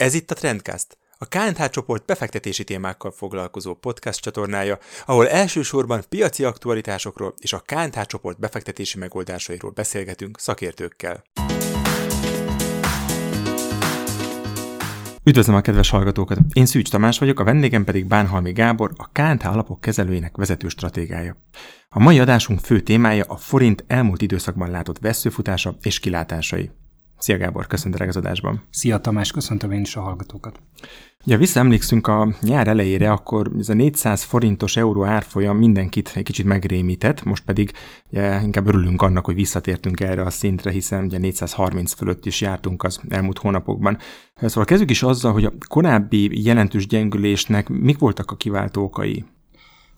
Ez itt a Trendcast, a KNH csoport befektetési témákkal foglalkozó podcast csatornája, ahol elsősorban piaci aktualitásokról és a KNH csoport befektetési megoldásairól beszélgetünk szakértőkkel. Üdvözlöm a kedves hallgatókat! Én Szűcs Tamás vagyok, a vendégem pedig Bánhalmi Gábor, a KNH alapok kezelőjének vezető stratégája. A mai adásunk fő témája a forint elmúlt időszakban látott veszőfutása és kilátásai. Szia Gábor, köszöntelek az adásban. Szia Tamás, köszöntöm én is a hallgatókat. Ja, visszaemlékszünk a nyár elejére, akkor ez a 400 forintos euró árfolyam mindenkit egy kicsit megrémített, most pedig ja, inkább örülünk annak, hogy visszatértünk erre a szintre, hiszen ugye 430 fölött is jártunk az elmúlt hónapokban. Szóval kezdjük is azzal, hogy a korábbi jelentős gyengülésnek mik voltak a kiváltó okai?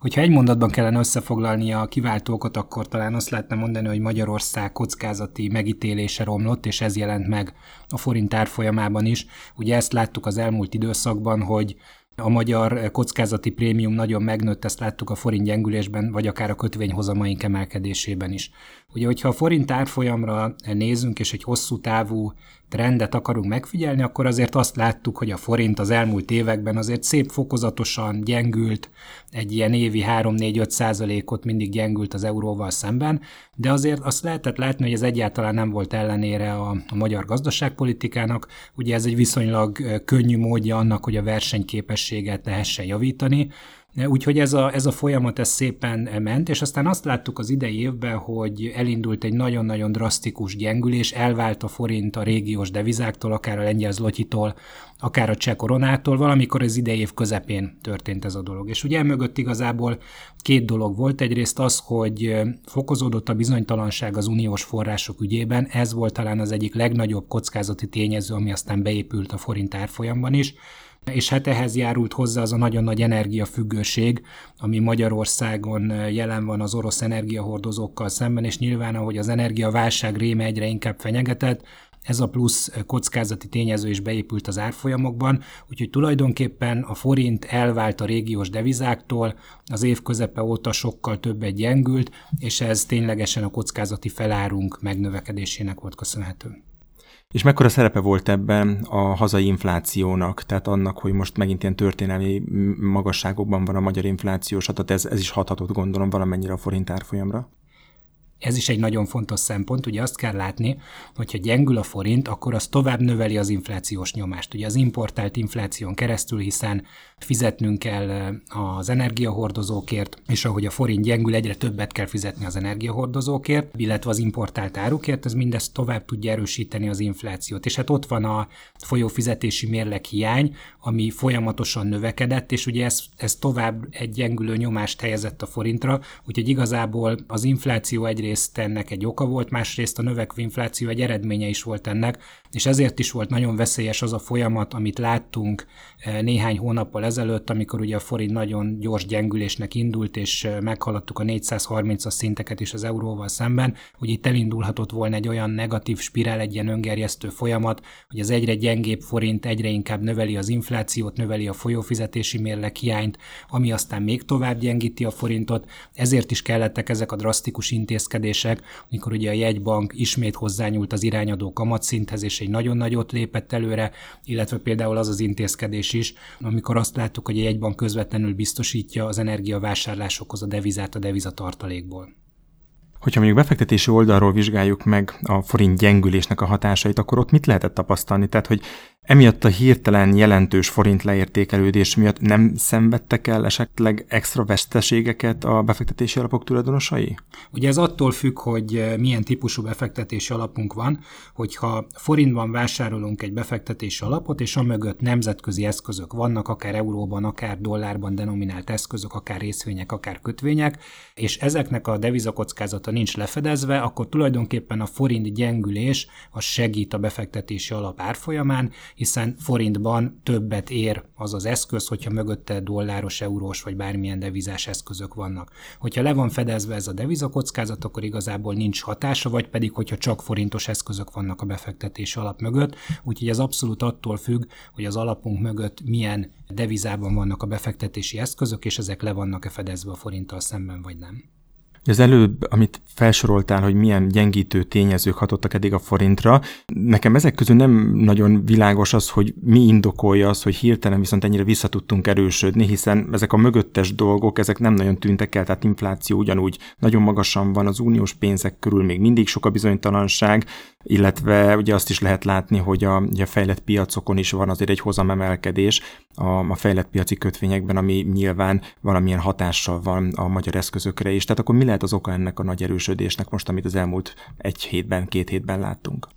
Hogyha egy mondatban kellene összefoglalni a kiváltókat, akkor talán azt lehetne mondani, hogy Magyarország kockázati megítélése romlott, és ez jelent meg a forint árfolyamában is. Ugye ezt láttuk az elmúlt időszakban, hogy a magyar kockázati prémium nagyon megnőtt, ezt láttuk a forint gyengülésben, vagy akár a kötvényhozamaink emelkedésében is. Ugye, hogyha a forint árfolyamra nézünk, és egy hosszú távú trendet akarunk megfigyelni, akkor azért azt láttuk, hogy a forint az elmúlt években azért szép fokozatosan gyengült, egy ilyen évi 3-4-5 százalékot mindig gyengült az euróval szemben, de azért azt lehetett látni, hogy ez egyáltalán nem volt ellenére a, a magyar gazdaságpolitikának. Ugye ez egy viszonylag könnyű módja annak, hogy a versenyképességet lehessen javítani, Úgyhogy ez a, ez a folyamat ez szépen ment, és aztán azt láttuk az idei évben, hogy elindult egy nagyon-nagyon drasztikus gyengülés, elvált a forint a régiós devizáktól, akár a lengyel zlotyitól, akár a cseh koronától, valamikor az idei év közepén történt ez a dolog. És ugye mögött igazából két dolog volt. Egyrészt az, hogy fokozódott a bizonytalanság az uniós források ügyében, ez volt talán az egyik legnagyobb kockázati tényező, ami aztán beépült a forint árfolyamban is és hát ehhez járult hozzá az a nagyon nagy energiafüggőség, ami Magyarországon jelen van az orosz energiahordozókkal szemben, és nyilván, ahogy az energiaválság réme egyre inkább fenyegetett, ez a plusz kockázati tényező is beépült az árfolyamokban, úgyhogy tulajdonképpen a forint elvált a régiós devizáktól, az év közepe óta sokkal többet gyengült, és ez ténylegesen a kockázati felárunk megnövekedésének volt köszönhető. És mekkora szerepe volt ebben a hazai inflációnak, tehát annak, hogy most megint ilyen történelmi magasságokban van a magyar inflációs adat, ez, ez is hathatott gondolom valamennyire a forint árfolyamra? Ez is egy nagyon fontos szempont, ugye azt kell látni, hogyha gyengül a forint, akkor az tovább növeli az inflációs nyomást. Ugye az importált infláción keresztül, hiszen fizetnünk kell az energiahordozókért, és ahogy a forint gyengül, egyre többet kell fizetni az energiahordozókért, illetve az importált árukért, ez mindezt tovább tudja erősíteni az inflációt. És hát ott van a folyófizetési mérleg hiány, ami folyamatosan növekedett, és ugye ez, ez tovább egy gyengülő nyomást helyezett a forintra, úgyhogy igazából az infláció egyrészt egyrészt ennek egy oka volt, másrészt a növekvő infláció egy eredménye is volt ennek, és ezért is volt nagyon veszélyes az a folyamat, amit láttunk eh, néhány hónappal ezelőtt, amikor ugye a forint nagyon gyors gyengülésnek indult, és eh, meghaladtuk a 430-as szinteket is az euróval szemben, hogy itt elindulhatott volna egy olyan negatív spirál, egy ilyen öngerjesztő folyamat, hogy az egyre gyengébb forint egyre inkább növeli az inflációt, növeli a folyófizetési mérleg hiányt, ami aztán még tovább gyengíti a forintot, ezért is kellettek ezek a drasztikus intézkedések, intézkedések, amikor ugye a jegybank ismét hozzányúlt az irányadó kamatszinthez, és egy nagyon nagyot lépett előre, illetve például az az intézkedés is, amikor azt láttuk, hogy a jegybank közvetlenül biztosítja az energiavásárlásokhoz a devizát a devizatartalékból. Hogyha mondjuk befektetési oldalról vizsgáljuk meg a forint gyengülésnek a hatásait, akkor ott mit lehetett tapasztalni? Tehát, hogy Emiatt a hirtelen jelentős forint leértékelődés miatt nem szenvedtek el esetleg extra veszteségeket a befektetési alapok tulajdonosai? Ugye ez attól függ, hogy eh, milyen típusú befektetési alapunk van, hogyha forintban vásárolunk egy befektetési alapot, és amögött nemzetközi eszközök vannak, akár euróban, akár dollárban denominált eszközök, akár részvények, akár kötvények, és ezeknek a devizakockázata nincs lefedezve, akkor tulajdonképpen a forint gyengülés az segít a befektetési alap árfolyamán, hiszen forintban többet ér az az eszköz, hogyha mögötte dolláros, eurós vagy bármilyen devizás eszközök vannak. Hogyha le van fedezve ez a devizakockázat, akkor igazából nincs hatása, vagy pedig, hogyha csak forintos eszközök vannak a befektetés alap mögött, úgyhogy ez abszolút attól függ, hogy az alapunk mögött milyen devizában vannak a befektetési eszközök, és ezek le vannak-e fedezve a forinttal szemben, vagy nem. Az előbb, amit felsoroltál, hogy milyen gyengítő tényezők hatottak eddig a forintra, nekem ezek közül nem nagyon világos az, hogy mi indokolja az, hogy hirtelen viszont ennyire vissza tudtunk erősödni, hiszen ezek a mögöttes dolgok, ezek nem nagyon tűntek el, tehát infláció ugyanúgy nagyon magasan van, az uniós pénzek körül még mindig sok a bizonytalanság, illetve ugye azt is lehet látni, hogy a, a fejlett piacokon is van azért egy hozamemelkedés a, a fejlett piaci kötvényekben, ami nyilván valamilyen hatással van a magyar eszközökre is. Tehát akkor mi lehet az oka ennek a nagy erősödésnek most, amit az elmúlt egy hétben, két hétben láttunk?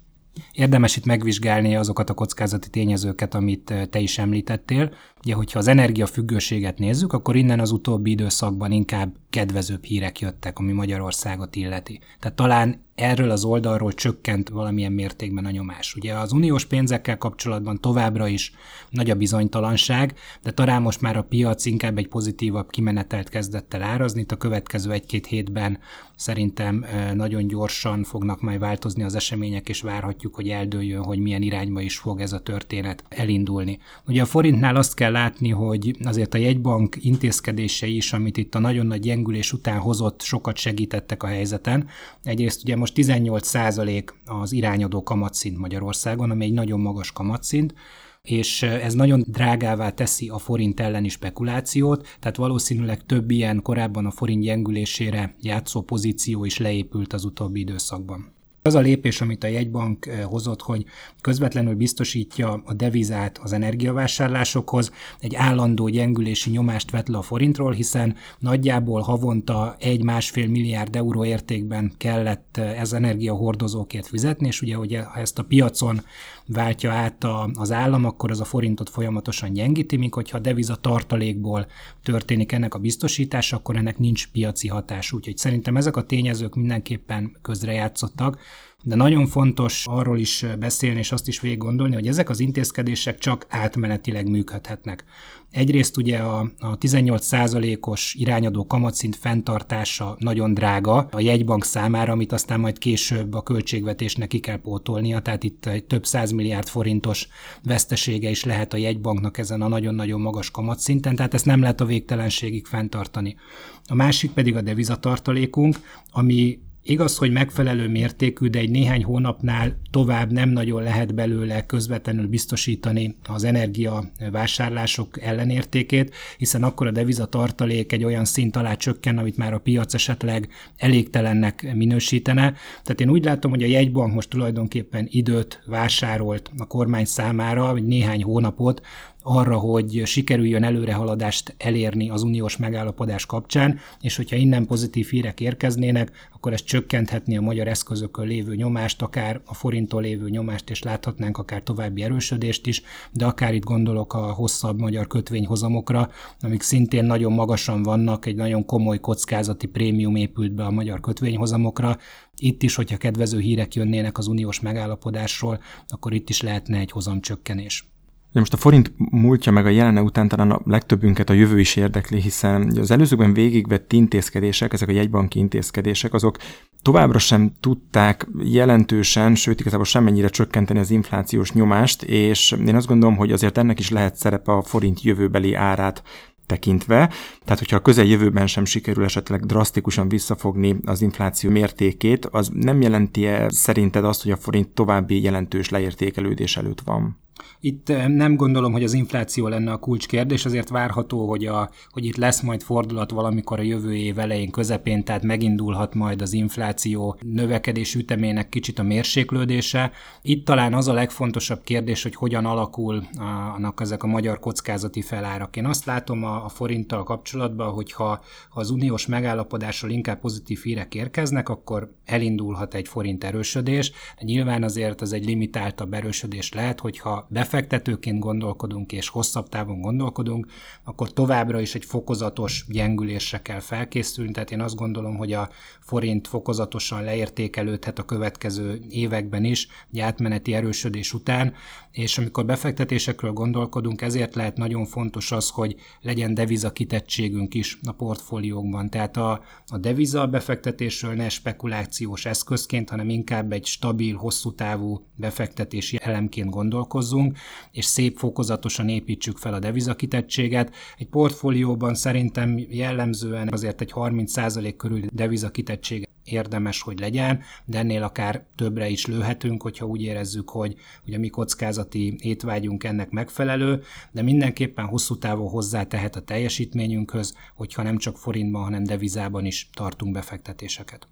Érdemes itt megvizsgálni azokat a kockázati tényezőket, amit te is említettél. Ugye, hogyha az energiafüggőséget nézzük, akkor innen az utóbbi időszakban inkább kedvezőbb hírek jöttek, ami Magyarországot illeti. Tehát talán erről az oldalról csökkent valamilyen mértékben a nyomás. Ugye az uniós pénzekkel kapcsolatban továbbra is nagy a bizonytalanság, de talán most már a piac inkább egy pozitívabb kimenetelt kezdett el árazni. Itt a következő egy-két hétben szerintem nagyon gyorsan fognak majd változni az események, és várhatjuk, hogy eldőljön, hogy milyen irányba is fog ez a történet elindulni. Ugye a forintnál azt kell látni, hogy azért a jegybank intézkedései is, amit itt a nagyon nagy gyengülés után hozott, sokat segítettek a helyzeten. Egyrészt ugye most 18% az irányadó kamatszint Magyarországon, ami egy nagyon magas kamatszint, és ez nagyon drágává teszi a forint elleni spekulációt, tehát valószínűleg több ilyen korábban a forint gyengülésére játszó pozíció is leépült az utóbbi időszakban. Az a lépés, amit a jegybank eh, hozott, hogy közvetlenül biztosítja a devizát az energiavásárlásokhoz, egy állandó gyengülési nyomást vet le a forintról, hiszen nagyjából havonta egy-másfél milliárd euró értékben kellett eh, ez energiahordozókért fizetni, és ugye, hogy ha ezt a piacon váltja át a, az állam, akkor az a forintot folyamatosan gyengíti, míg hogyha deviza tartalékból történik ennek a biztosítás, akkor ennek nincs piaci hatás. Úgyhogy szerintem ezek a tényezők mindenképpen közrejátszottak, de nagyon fontos arról is beszélni, és azt is végig gondolni, hogy ezek az intézkedések csak átmenetileg működhetnek. Egyrészt ugye a, a 18%-os irányadó kamatszint fenntartása nagyon drága a jegybank számára, amit aztán majd később a költségvetésnek ki kell pótolnia, tehát itt egy több milliárd forintos vesztesége is lehet a jegybanknak ezen a nagyon-nagyon magas kamatszinten, tehát ezt nem lehet a végtelenségig fenntartani. A másik pedig a devizatartalékunk, ami Igaz, hogy megfelelő mértékű, de egy néhány hónapnál tovább nem nagyon lehet belőle közvetlenül biztosítani az energia vásárlások ellenértékét, hiszen akkor a deviza tartalék egy olyan szint alá csökken, amit már a piac esetleg elégtelennek minősítene. Tehát én úgy látom, hogy a jegybank most tulajdonképpen időt vásárolt a kormány számára, vagy néhány hónapot, arra, hogy sikerüljön előrehaladást elérni az uniós megállapodás kapcsán, és hogyha innen pozitív hírek érkeznének, akkor ez csökkenthetni a magyar eszközökön lévő nyomást, akár a forinttól lévő nyomást, és láthatnánk akár további erősödést is, de akár itt gondolok a hosszabb magyar kötvényhozamokra, amik szintén nagyon magasan vannak, egy nagyon komoly kockázati prémium épült be a magyar kötvényhozamokra. Itt is, hogyha kedvező hírek jönnének az uniós megállapodásról, akkor itt is lehetne egy hozamcsökkenés. De most a forint múltja meg a jelene után talán a legtöbbünket a jövő is érdekli, hiszen az előzőkben végigvett intézkedések, ezek a jegybanki intézkedések, azok továbbra sem tudták jelentősen, sőt igazából semmennyire csökkenteni az inflációs nyomást, és én azt gondolom, hogy azért ennek is lehet szerepe a forint jövőbeli árát tekintve. Tehát, hogyha a közeljövőben sem sikerül esetleg drasztikusan visszafogni az infláció mértékét, az nem jelenti-e szerinted azt, hogy a forint további jelentős leértékelődés előtt van? Itt eh, nem gondolom, hogy az infláció lenne a kulcskérdés, azért várható, hogy, a, hogy itt lesz majd fordulat valamikor a jövő év elején, közepén, tehát megindulhat majd az infláció növekedés ütemének kicsit a mérséklődése. Itt talán az a legfontosabb kérdés, hogy hogyan alakulnak ezek a magyar kockázati felárak. Én azt látom a, a forinttal kapcsolatban, hogy ha, az uniós megállapodásról inkább pozitív hírek érkeznek, akkor elindulhat egy forint erősödés. Nyilván azért az egy limitáltabb erősödés lehet, hogyha befektetőként gondolkodunk és hosszabb távon gondolkodunk, akkor továbbra is egy fokozatos gyengülésre kell felkészülni, tehát én azt gondolom, hogy a forint fokozatosan leértékelődhet a következő években is, egy átmeneti erősödés után, és amikor befektetésekről gondolkodunk, ezért lehet nagyon fontos az, hogy legyen deviza kitettségünk is a portfóliókban. Tehát a, a deviza befektetésről ne spekulációs eszközként, hanem inkább egy stabil, hosszú távú befektetési elemként gondolkozzunk, hozunk, és szép fokozatosan építsük fel a devizakitettséget. Egy portfólióban szerintem jellemzően azért egy 30% körül devizakitettség érdemes, hogy legyen, de ennél akár többre is lőhetünk, hogyha úgy érezzük, hogy, hogy a mi kockázati étvágyunk ennek megfelelő, de mindenképpen hosszú távon hozzátehet a teljesítményünkhöz, hogyha nem csak forintban, hanem devizában is tartunk befektetéseket.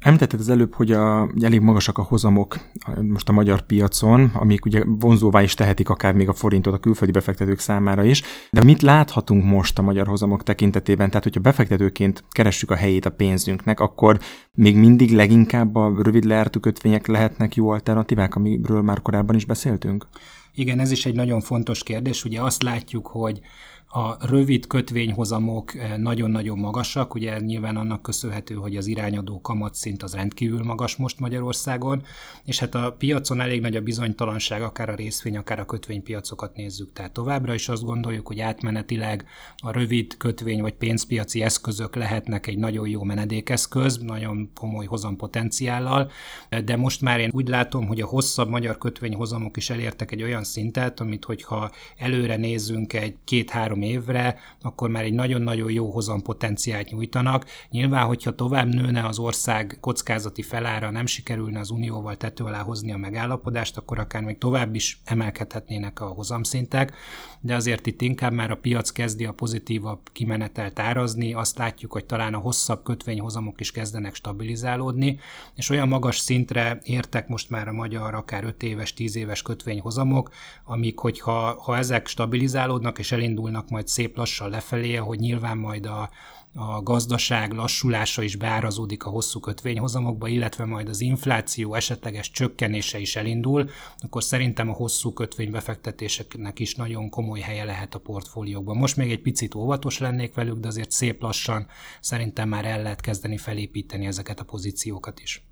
Említetted az előbb, hogy a, elég magasak a hozamok most a magyar piacon, amik ugye vonzóvá is tehetik akár még a forintot a külföldi befektetők számára is. De mit láthatunk most a magyar hozamok tekintetében? Tehát, hogyha befektetőként keressük a helyét a pénzünknek, akkor még mindig leginkább a rövid leártú kötvények lehetnek jó alternatívák, amiről már korábban is beszéltünk? Igen, ez is egy nagyon fontos kérdés. Ugye azt látjuk, hogy a rövid kötvényhozamok eh, nagyon-nagyon magasak, ugye nyilván annak köszönhető, hogy az irányadó kamatszint az rendkívül magas most Magyarországon, és hát a piacon elég nagy a bizonytalanság, akár a részvény, akár a kötvénypiacokat nézzük. Tehát továbbra is azt gondoljuk, hogy átmenetileg a rövid kötvény vagy pénzpiaci eszközök lehetnek egy nagyon jó menedékeszköz, nagyon komoly hozampotenciállal, de most már én úgy látom, hogy a hosszabb magyar kötvényhozamok is elértek egy olyan szintet, amit hogyha előre nézzünk egy két-három három évre, akkor már egy nagyon-nagyon jó hozampotenciált nyújtanak. Nyilván, hogyha tovább nőne az ország kockázati felára, nem sikerülne az unióval tető alá hozni a megállapodást, akkor akár még tovább is emelkedhetnének a hozamszintek, de azért itt inkább már a piac kezdi a pozitívabb kimenetelt árazni, azt látjuk, hogy talán a hosszabb kötvényhozamok is kezdenek stabilizálódni, és olyan magas szintre értek most már a magyar akár 5 éves, 10 éves kötvényhozamok, amik, hogyha ha ezek stabilizálódnak és elindulnak majd szép lassan lefelé, hogy nyilván majd a, a gazdaság lassulása is beárazódik a hosszú kötvényhozamokba, illetve majd az infláció esetleges csökkenése is elindul, akkor szerintem a hosszú kötvénybefektetéseknek is nagyon komoly helye lehet a portfóliókban. Most még egy picit óvatos lennék velük, de azért szép lassan szerintem már el lehet kezdeni felépíteni ezeket a pozíciókat is.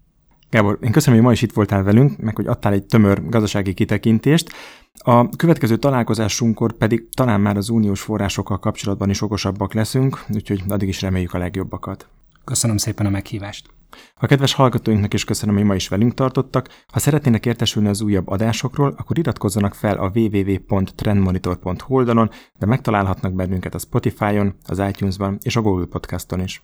Gábor, én köszönöm, hogy ma is itt voltál velünk, meg hogy adtál egy tömör gazdasági kitekintést. A következő találkozásunkkor pedig talán már az uniós forrásokkal kapcsolatban is okosabbak leszünk, úgyhogy addig is reméljük a legjobbakat. Köszönöm szépen a meghívást. A kedves hallgatóinknak is köszönöm, hogy ma is velünk tartottak. Ha szeretnének értesülni az újabb adásokról, akkor iratkozzanak fel a www.trendmonitor.hu oldalon, de megtalálhatnak bennünket a Spotify-on, az iTunes-ban és a Google Podcast-on is.